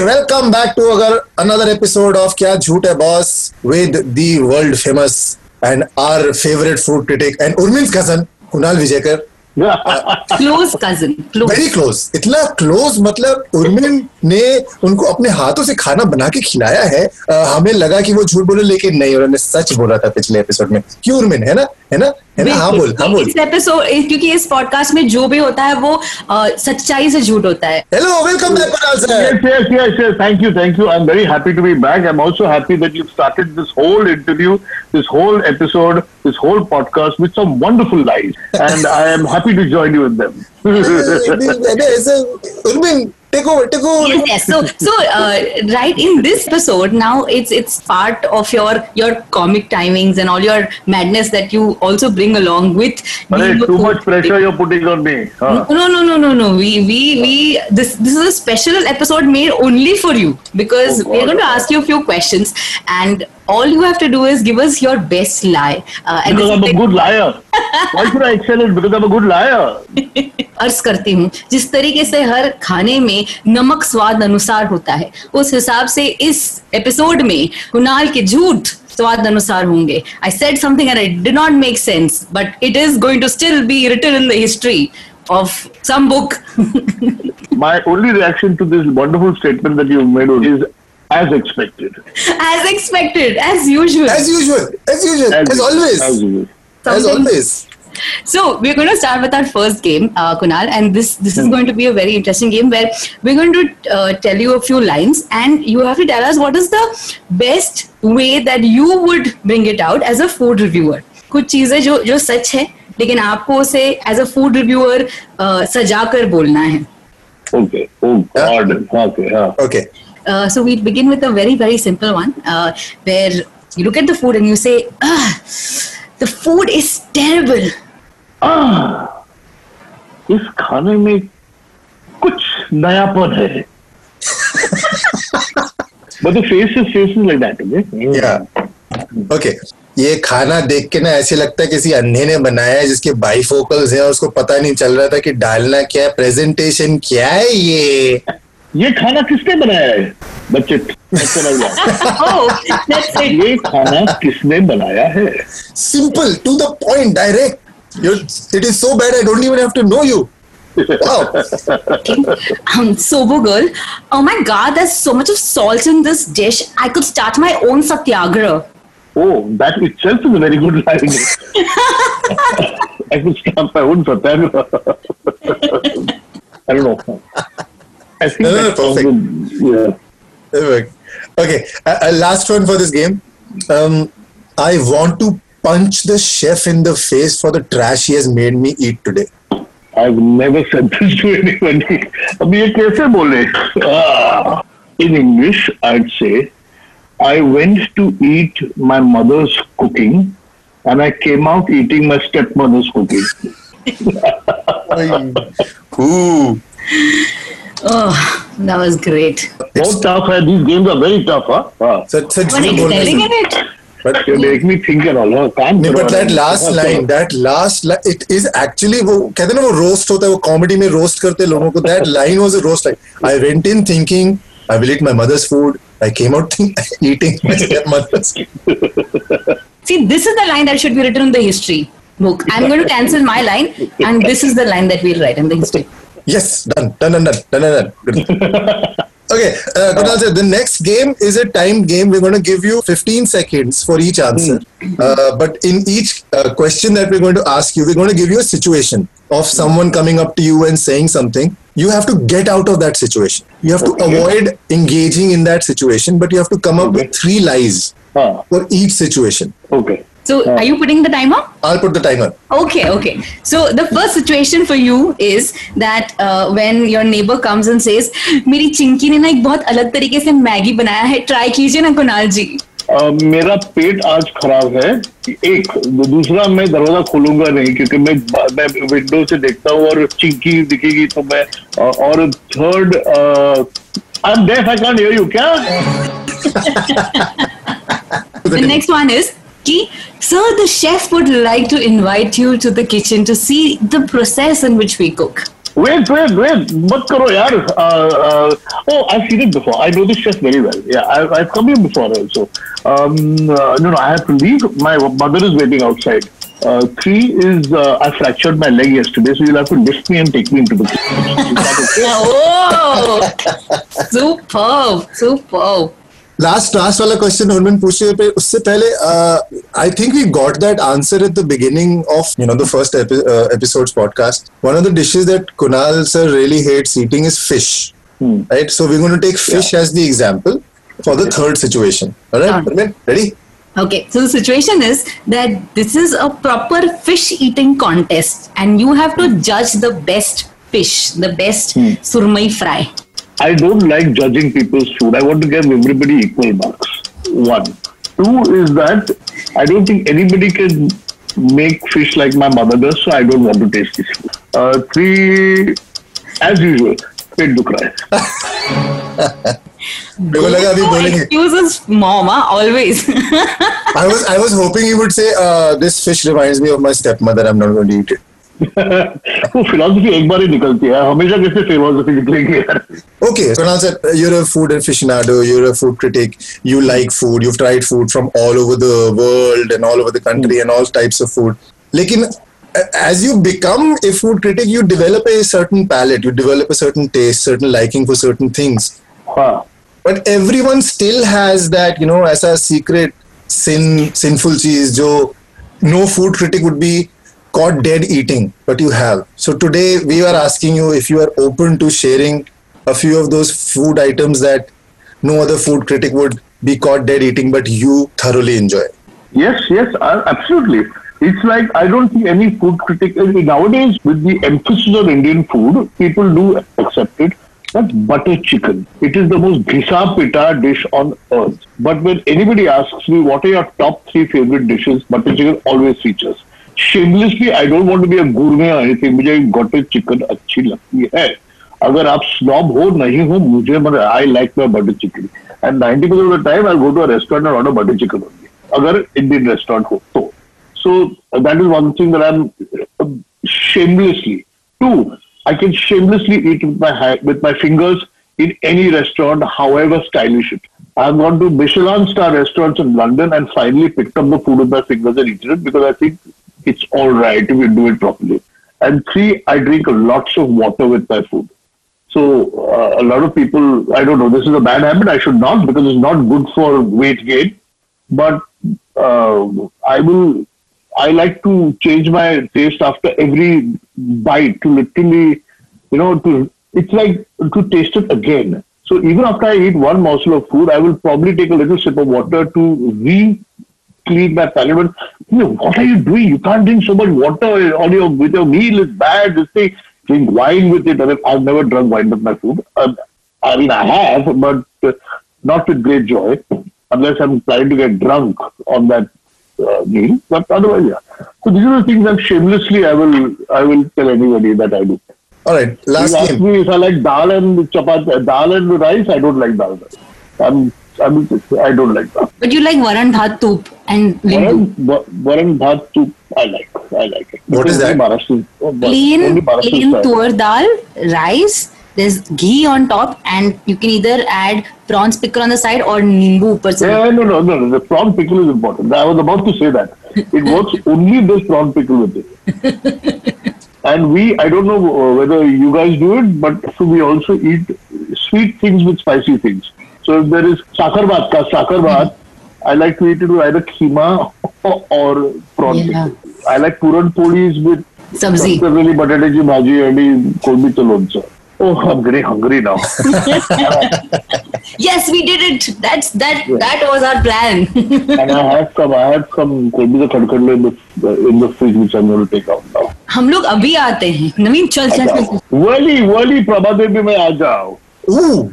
Welcome back to अगर another episode of क्या झूठ है boss with the world famous and our favourite food critic and Urmin cousin Kunal Vijayakar very close इतना close मतलब उर्मिन ने उनको अपने हाथों से खाना बना के खिलाया है। हमें लगा कि वो झूठ बोले लेकिन नहीं उन्होंने सच बोला था पिछले एपिसोड में। क्यों उर्मिन है ना? है ना? हाँ क्योंकि इस पॉडकास्ट में जो भी होता है वो सच्चाई से झूठ होता है। Hello welcome thank you thank you I am very happy to be back I am also happy that you started this whole interview this whole episode this whole podcast with some wonderful lies and I am happy to join you with them take over take over yes yes so so uh, right in this episode now it's it's part of your your comic timings and all your madness that you also bring along with Hey, being a too food much pressure you're putting on me. Huh? No, no, no, no, no. We, we, we. This, this is a special episode made only for you because Oh, we're God. going to ask you a few questions, and all you have to do is give us your best lie. Uh, and Because this I'm a is good liar. Why should I excel it? Because I'm a good liar. अर्ज करती हूँ जिस तरीके से हर खाने में नमक स्वाद अनुसार होता है उस हिसाब से इस एपिसोड में कुणाल के झूठ स्वाद अनुसार होंगे I said something and it did not make sense but it is going to still be written in the history of some book My only reaction to this wonderful statement that you've made is as expected. as expected as usual as usual as usual as, as usual. always As usual. as always So we're going to start with our first game, uh, Kunal, and this this is going to be a very interesting game where we're going to uh, tell you a few lines, and you have to tell us what is the best way that you would bring it out as a food reviewer. कुछ चीजें जो जो सच है लेकिन आपको उसे as a food reviewer सजा कर बोलना है Okay. Oh, God. Okay. Yeah. okay Uh, so we begin with a very very simple one uh, where you look at the food and you say, ah, the food is terrible. इस खाने में कुछ नयापन है। but the faces faces like that okay या okay ये खाना देख के ना ऐसे लगता है किसी अंधे ने बनाया है जिसके बाईफोकल्स हैं और उसको पता नहीं चल रहा था कि डालना क्या है। प्रेजेंटेशन क्या है ये? ये खाना किसने बनाया है बच्चे oh. ये खाना किसने बनाया है simple to the point direct it is so bad I don't even have to know you wow um, sober girl. Oh my god, there's so much of salt in this dish. I could start my own satyagraha. Oh, that itself is a very good line. I could start my own satyagraha. I don't know. I think No, no, that perfect. sounded- yeah. okay uh, uh, last one for this game um i want to punch the chef in the face for the trash he has made me eat today I've never said this to anybody. अब ये कैसे बोले? Ah, in English, I'd say, I went to eat my mother's cooking, and I came out eating my stepmother's cooking. Ooh. Oh, that was great. बहुत tough है. These games are very tough, huh? Ah. Such such What झूठ बोलने excelling से- in it? but You make me think and all. huh? काम नहीं करो but that यार. last line that last line it is actually वो कहते हैं ना वो roast होता है वो comedy में roast करते हैं लोगों को that line was a roast line I went in thinking I will eat my mother's food I came out think, eating my stepmother's See, this is the line that should be written in the history book. I'm going to cancel my line, and this is the line that we'll write in the history. Yes, done, done, done, done, done, done. Good. okay, uh, Kunal sir, the next game is a timed game. We're going to give you 15 seconds for each answer. Uh, but in each uh, question that we're going to ask you, we're going to give you a situation of someone coming up to you and saying something. You have to get out of that situation. You have to Okay. avoid engaging in that situation, but you have to come up Okay. with three lies Ah, for each situation. okay. So, Yeah. are you putting the timer? I'll put the timer. Okay, okay. So the first situation for you is that uh, when your neighbor comes and says, "मेरी चिंकी ने ना एक बहुत अलग तरीके से Maggi बनाया है, ट्राई कीजिए ना कुणाल जी." अ, मेरा पेट आज खराब है एक दूसरा मैं दरवाज़ा खोलूँगा नहीं क्योंकि मैं मैं विंडो से देखता हूँ और चिंकी दिखेगी तो मैं और third I am deaf I can't hear you क्या The next one is कि sir, the chef would like to invite you to the kitchen to see the process in which we cook. Wait, wait, wait. But karo yaar. Uh, uh, oh, I've seen it before. I know this chef very well. Yeah, I've, I've come here before also. Um, uh, no, no, I have to leave. My mother is waiting outside. Uh, three is uh, I fractured my leg yesterday, so you'll have to lift me and take me into the kitchen. Is that okay? oh, superb, superb. Last last वाला question उन्होंने पूछे पे उससे पहले I think we got that answer at the beginning of you know the first episodes podcast one of the dishes that Kunal sir really hates eating is fish right so we going to take fish as the example for the third situation all right Sure. Parveen, ready Okay, so the situation is that this is a proper fish eating contest, and you have to judge the best fish, the best surmai fry. I don't like judging people's food. I want to give everybody equal marks. One. Two is that I don't think anybody can make fish like my mother does, so I don't want to taste this food. Uh, three, as usual, पेट दुख रहा है मेरे को लगा अभी No बोलेंगे excuses, mama, always. I was I was hoping he would say uh, this fish reminds me of my stepmother I'm not going to eat it वो philosophy एक बार ही निकलती है हमेशा कैसे फिलोसफी निकलेगी यार Okay, Kunal sir, you're a food aficionado, you're a food critic, you like food, you've tried food from all over the world and all over the country and all types of food. Lekin, a- as you become a food critic, you develop a certain palate, you develop a certain taste, certain liking for certain things. हाँ But everyone still has that, you know, as a secret sin, sinful cheese, jo no food critic would be caught dead eating, but you have. So today we are asking you if you are open to sharing a few of those food items that no other food critic would be caught dead eating, but you thoroughly enjoy. Yes, yes, absolutely. It's like I don't see any food critic nowadays with the emphasis on Indian food. People do accept it. That's butter chicken. It is the most ghisa pita dish on earth. But when anybody asks me what are your top three favorite dishes, butter chicken always features. Shamelessly I don't want to be a gourmet या anything मुझे gutter chicken अच्छी लगती है। अगर आप snob हो, नहीं हो, मुझे मतलब I like my butter chicken and 90% time I go to restaurant and order butter chicken only अगर इंडियन रेस्टोरेंट हो तो। So that is one thing that I am shamelessly to I can shamelessly eat with my with my fingers in any restaurant, however stylish it i have gone to michelin star restaurants in london and finally picked up the food with my fingers and eaten it because i think it's all right if you do it properly and three i drink lots of water with my food so uh, a lot of people, I don't know, this is a bad habit. I should not because it's not good for weight gain. But uh, I will. I like to change my taste after every bite to literally, you know, to it's like to taste it again. So even after I eat one morsel of food, I will probably take a little sip of water to re clean my palate. But you know, what are you doing? You can't drink so much water on your with your meal. It's bad. This thing. Drink wine with it. I mean, I've never drunk wine with my food. Um, I mean, I have, but uh, not with great joy, unless I'm planning to get drunk on that uh, meal. But otherwise, yeah. So these are the things that shamelessly I will I will tell anybody that I do. All right, last you ask me if I like dal and chapat, dal and rice. I don't like dal. I'm, I'm I don't like that. but you like varan bhat and limbu. Varan, varan bhat I like. I like it. What is that? Maharashtra, oh, Plain, only Maharashtra plain style. dal, rice. There's ghee on top, and you can either add prawns pickle on the side or nimbu upar. Yeah, no, no, no, no. The prawn pickle is important. I was about to say that. It works only this prawn pickle with it. and we, I don't know uh, whether you guys do it, but so we also eat sweet things with spicy things. So if there is sakar bhat, ka sakar bhat, I like to eat it with either keema or prawn Yeah. I like puran polis with Sabzi. really बटाट्याची भाजी आणि कोळंबीचं लोणचं. Oh, I'm getting hungry now. Yes, we did it. That's that. That was our plan. and I have some, I have some कोळंबीचं खडखडलं in the in the fridge which I'm going to take out now. हम लोग अभी आते हैं नवीन चल चल चल वली वली प्रभा देवी में आ जाओ Ooh.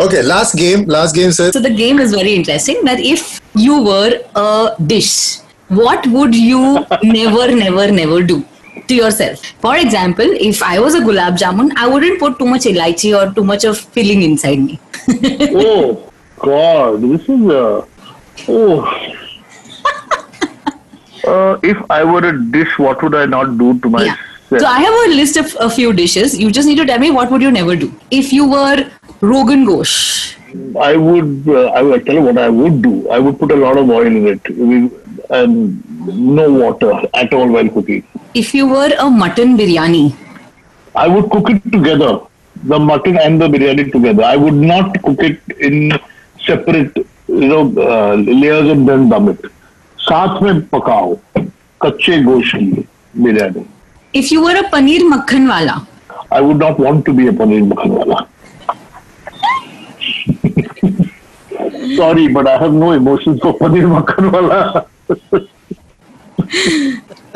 Okay, last game. Last game, sir. So the game is very interesting. That if you were a dish, what would you never, never, never do? to yourself. For example, if I was a gulab jamun, I wouldn't put too much elaichi or too much of filling inside me. oh God, this is a oh. uh, if I were a dish, what would I not do to myself? yeah. So I have a list of a few dishes. You just need to tell me what would you never do if you were Rogan Gosh. I would, uh, I will tell you what I would do. I would put a lot of oil in it, We- and no water at all while cooking. If you were a mutton biryani, I would cook it together, the mutton and the biryani together. I would not cook it in separate, you know, uh, layers and then dum it. साथ में पकाओ कच्चे गोश्त की biryani if you were a paneer makhan wala, I would not want to be a paneer makhan wala. Sorry, but I have no emotions for paneer makhan wala.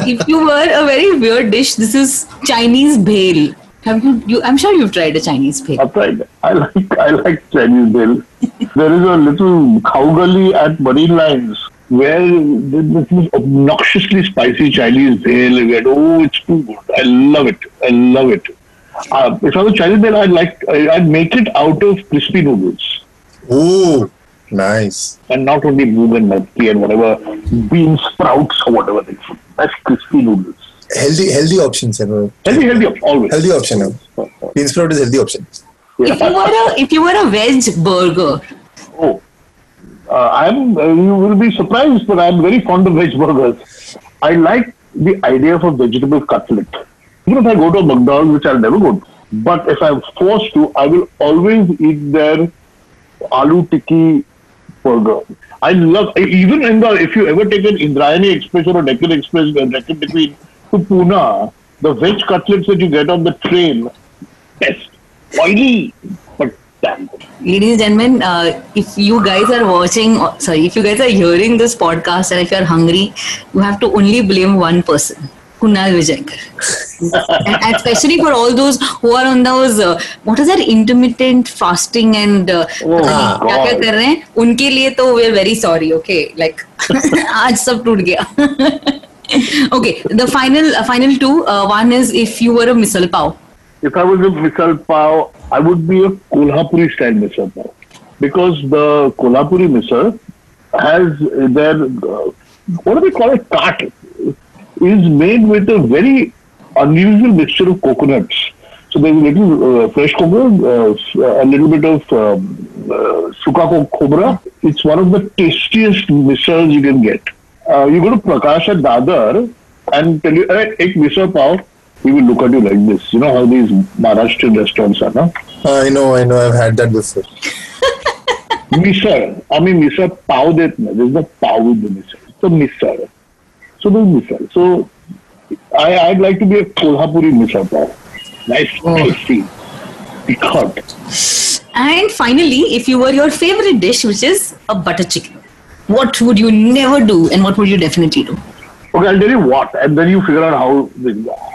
if you were a very weird dish, this is Chinese bhel. Have you, you? I'm sure you've tried a Chinese bhel. I've tried. I like I like Chinese bhel. there is a little gully at Marine Lines where there's this obnoxiously spicy Chinese bhel. Where, oh, it's too good. I love it. I love it. Uh, if I was Chinese bhel, I'd like I'd make it out of crispy noodles Ooh, nice. and not only moong and mukti and whatever bean sprouts or whatever they put. That's crispy noodles. Healthy, healthy options. You know. Healthy, healthy, always. Healthy option. Now. Bean sprout is healthy option. If you were a if you were a veg burger, Oh, I'm. Uh, you will be surprised, but I'm very fond of veg burgers. I like the idea of a vegetable cutlet. Even if I go to a McDonald's, which I'll never go to, but if I'm forced to, I will always eat their aloo tikki burger. I love even in the if you ever take an Indrayani Express or a Deccan Express, uh, Deccan Queen to Pune, the veg cutlets that you get on the train, best, oily, Ladies and gentlemen, uh, if you guys are watching, uh, sorry, if you guys are hearing this podcast and if you are hungry, you have to only blame one person. Kunal Vijaykar. and especially for all those who are on those uh, what is that intermittent fasting and uh, oh, क्या क्या are रहे हैं उनके लिए तो we are very okay the final uh, final two uh, one is if you were a misal pav if I was a misal pav, I would be a Kolhapuri style misal pav because the Kolhapuri misal has their uh, what do they call it? Tart is made with a very unusual mixture of coconuts. So there's a little uh, fresh coconut, uh, a little bit of um, uh, suka khobra. It's one of the tastiest misals you can get. Uh, you go to Prakash at Dadar and tell you, hey, ek misal pav, he will look at you like this. You know how these Maharashtrian restaurants are, no? I know, I know. I've had that before. misal. I mean, misal pav det na. There's no pav with the misal. It's a misal. So there's misal. So I, I'd like to be a Kolhapuri misal pav. Nice, oh. tasty, piquant. And finally, if you were your favorite dish, which is a butter chicken, what would you never do and what would you definitely do? Okay, I'll tell you what, and then you figure out how.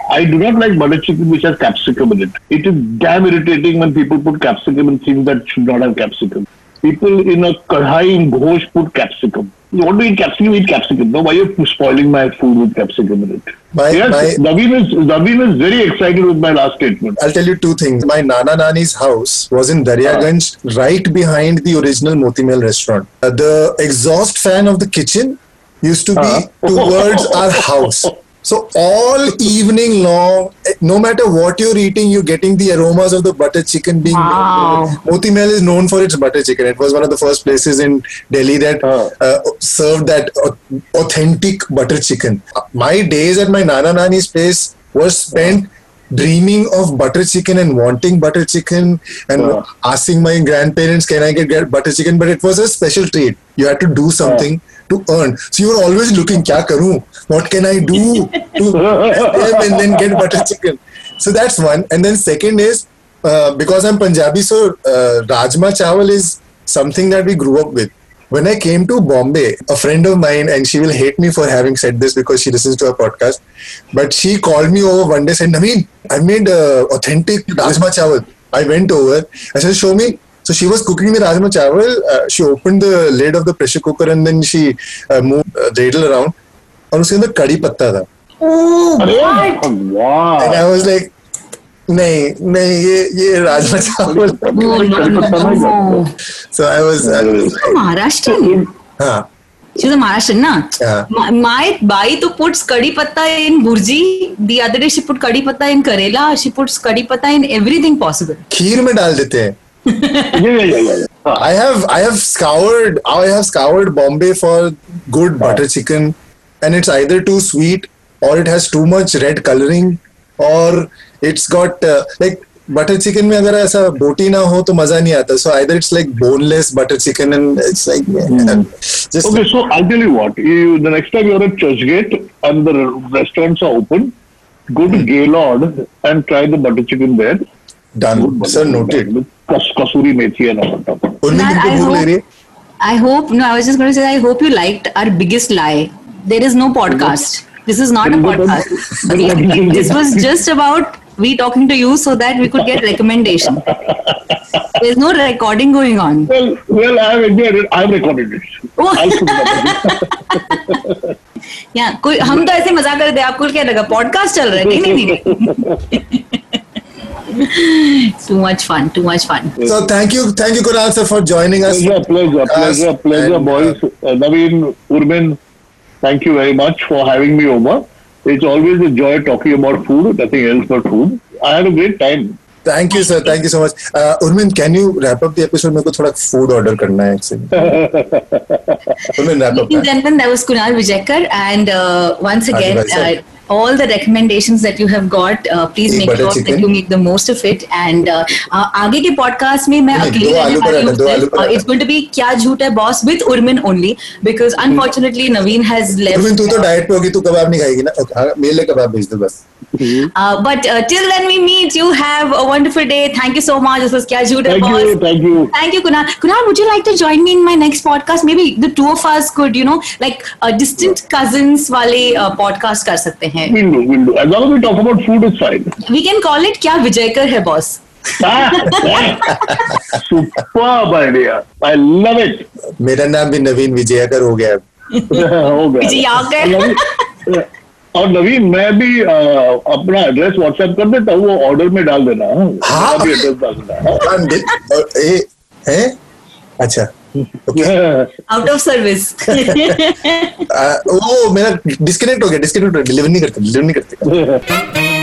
I do not like butter chicken which has capsicum in it. It is damn irritating when people put capsicum in things that should not have capsicum. People in a kadhai in ghosh put capsicum. You want to eat capsicum, eat capsicum. No, why are you spoiling my food with capsicum in it? My- yes, my- Naveen is, Naveen is very excited with my last statement. I'll tell you two things. My Nana Nani's house was in Daryaganj, right behind the original Moti Mahal restaurant. Uh, the exhaust fan of the kitchen used to be Uh-huh. towards our house. So all evening long, no matter what you're eating, you're getting the aromas of the butter chicken being. Wow. Moti Mahal is known for its butter chicken. It was one of the first places in Delhi that Uh. uh, served that au- authentic butter chicken. My days at my Nana Nani's place were spent dreaming of butter chicken and wanting butter chicken and Uh. asking my grandparents, "Can I get, get butter chicken?" But it was a special treat. You had to do something to earn. So you were always looking, "Kya karu? What can I do to and then get butter chicken?" So that's one. And then second is uh, because I'm Punjabi, so uh, Rajma Chawal is something that we grew up with. When I came to Bombay, a friend of mine, and she will hate me for having said this because she listens to our podcast, but she called me over one day, and said, Naveen, I made uh, authentic Rajma Chawal. I went over, I said, show me. So she was cooking the Rajma Chawal. Uh, she opened the lid of the pressure cooker and then she uh, moved uh, dreidel around. और उसके अंदर कड़ी पत्ता था Oh, and. I was like नहीं नहीं ये ये राजमा चावल No, no, no, no. so I was uh, Maharashtrian. हाँ She's a Maharashtrian, na? Yeah. My, my bai to puts kadi patta in burji. The other day she put kadi patta in karela. She puts kadi patta in everything possible. खीर में डाल देते हैं Yeah, yeah, yeah, yeah. हाँ. I have I have scoured I have scoured Bombay for good butter chicken and it's either too sweet or it has too much red coloring or it's got uh, like butter chicken में अगर ऐसा बोटी ना हो तो मजा नहीं आता so either it's like boneless butter chicken and it's like just Okay, so I'll tell you what. You, the next time you're at Churchgate and the restaurants are open, go to Gaylord and try the butter chicken there. done Good butter Kas, kasuri methi and all that. भूख रही है I hope, no, I was just going to say, I hope you liked our biggest lie. There is no podcast. This is not a podcast. this was just about we talking to you so that we could get recommendation. There's no recording going on. Well, well, I have enjoyed it. I've recorded it. Oh. या कोई हम तो ऐसे मज़ाक कर रहे थे आपको क्या लगा पॉडकास्ट चल रहा है नहीं नहीं नहीं too much fun too much fun so thank you thank you Kunal sir for joining us Pleasure, pleasure, pleasure, Us pleasure, and, boys. Uh, Naveen, Urban, thank you very much for having me over. It's always a joy talking about food, nothing else but food. I had a great time. Thank you, sir. Thank you so much. Uh, Urmin, can you wrap up the episode? मेरे को थोड़ा food order करना है actually. Urmin, wrap up. Ladies and gentlemen, that was Kunal all the recommendations that you have got uh, please make sure that you make the most of it. And uh, uh, आगे के podcast में मैं अकेली रहने वाली हूँ it's going to be क्या झूठ है boss with Urmin only because unfortunately Naveen has left तू तो डाइट पे होगी तू कबाब नहीं खाएगी ना? हाँ, मेरे लिए कबाब भेज दो बस। Uh, but uh, till then we meet, you have a wonderful day. Thank you so much. This was झूठ Thank boss. you, thank you. Thank you, Kunal. Kunal, would you like to join me in my next podcast? Maybe the two of us could, you know, like uh, distant cousins वाले uh, podcast कर सकते हैं. We'll do, we'll do. As long as we talk about food, it's fine. We can call it क्या विजयकर है boss. Superb idea. I love it. मेरा नाम भी नवीन विजयकर हो गया हो गया विजयाकर. और नवीन मैं भी आ, अपना एड्रेस व्हाट्सएप कर देता हूँ वो ऑर्डर में डाल देना हाँ? हाँ। भी एड्रेस डाल देना हाँ? हाँ, ए अच्छा आउट ऑफ़ सर्विस वो मेरा डिस्कनेक्ट हो गया डिस्कनेक्ट हो गया डिलीवर नहीं करते डिलीवर नहीं करते.